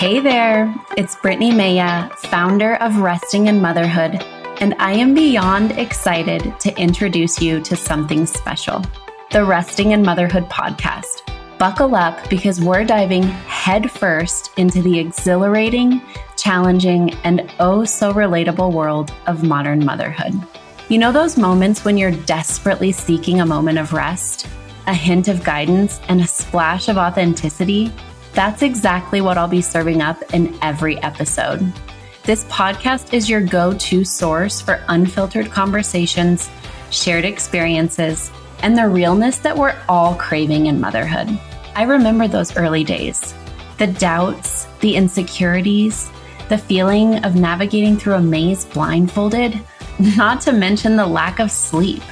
Hey there, it's Brittni Mella, founder of Resting in Motherhood, and I am beyond excited to introduce you to something special the Resting in Motherhood podcast. Buckle up because we're diving headfirst into the exhilarating, challenging, and oh so relatable world of modern motherhood. You know those moments when you're desperately seeking a moment of rest, a hint of guidance, and a splash of authenticity? That's exactly what I'll be serving up in every episode. This podcast is your go to source for unfiltered conversations, shared experiences, and the realness that we're all craving in motherhood. I remember those early days the doubts, the insecurities, the feeling of navigating through a maze blindfolded, not to mention the lack of sleep.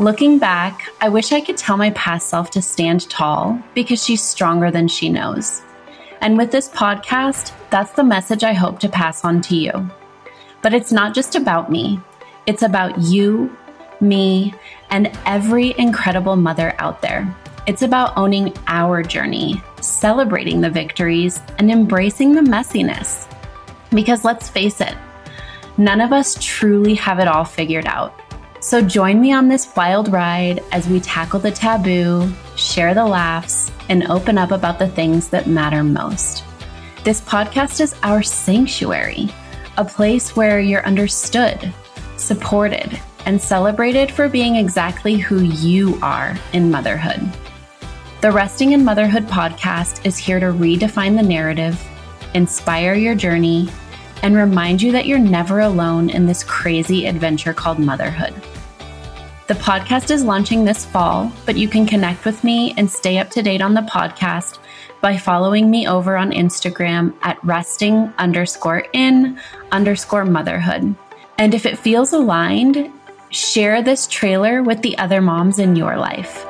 Looking back, I wish I could tell my past self to stand tall because she's stronger than she knows. And with this podcast, that's the message I hope to pass on to you. But it's not just about me, it's about you, me, and every incredible mother out there. It's about owning our journey, celebrating the victories, and embracing the messiness. Because let's face it, none of us truly have it all figured out. So join me on this wild ride as we tackle the taboo, share the laughs, and open up about the things that matter most. This podcast is our sanctuary, a place where you're understood, supported, and celebrated for being exactly who you are in motherhood. The Resting in Motherhood podcast is here to redefine the narrative, inspire your journey, and remind you that you're never alone in this crazy adventure called motherhood. The podcast is launching this fall, but you can connect with me and stay up to date on the podcast by following me over on Instagram at resting underscore in underscore motherhood. And if it feels aligned, share this trailer with the other moms in your life.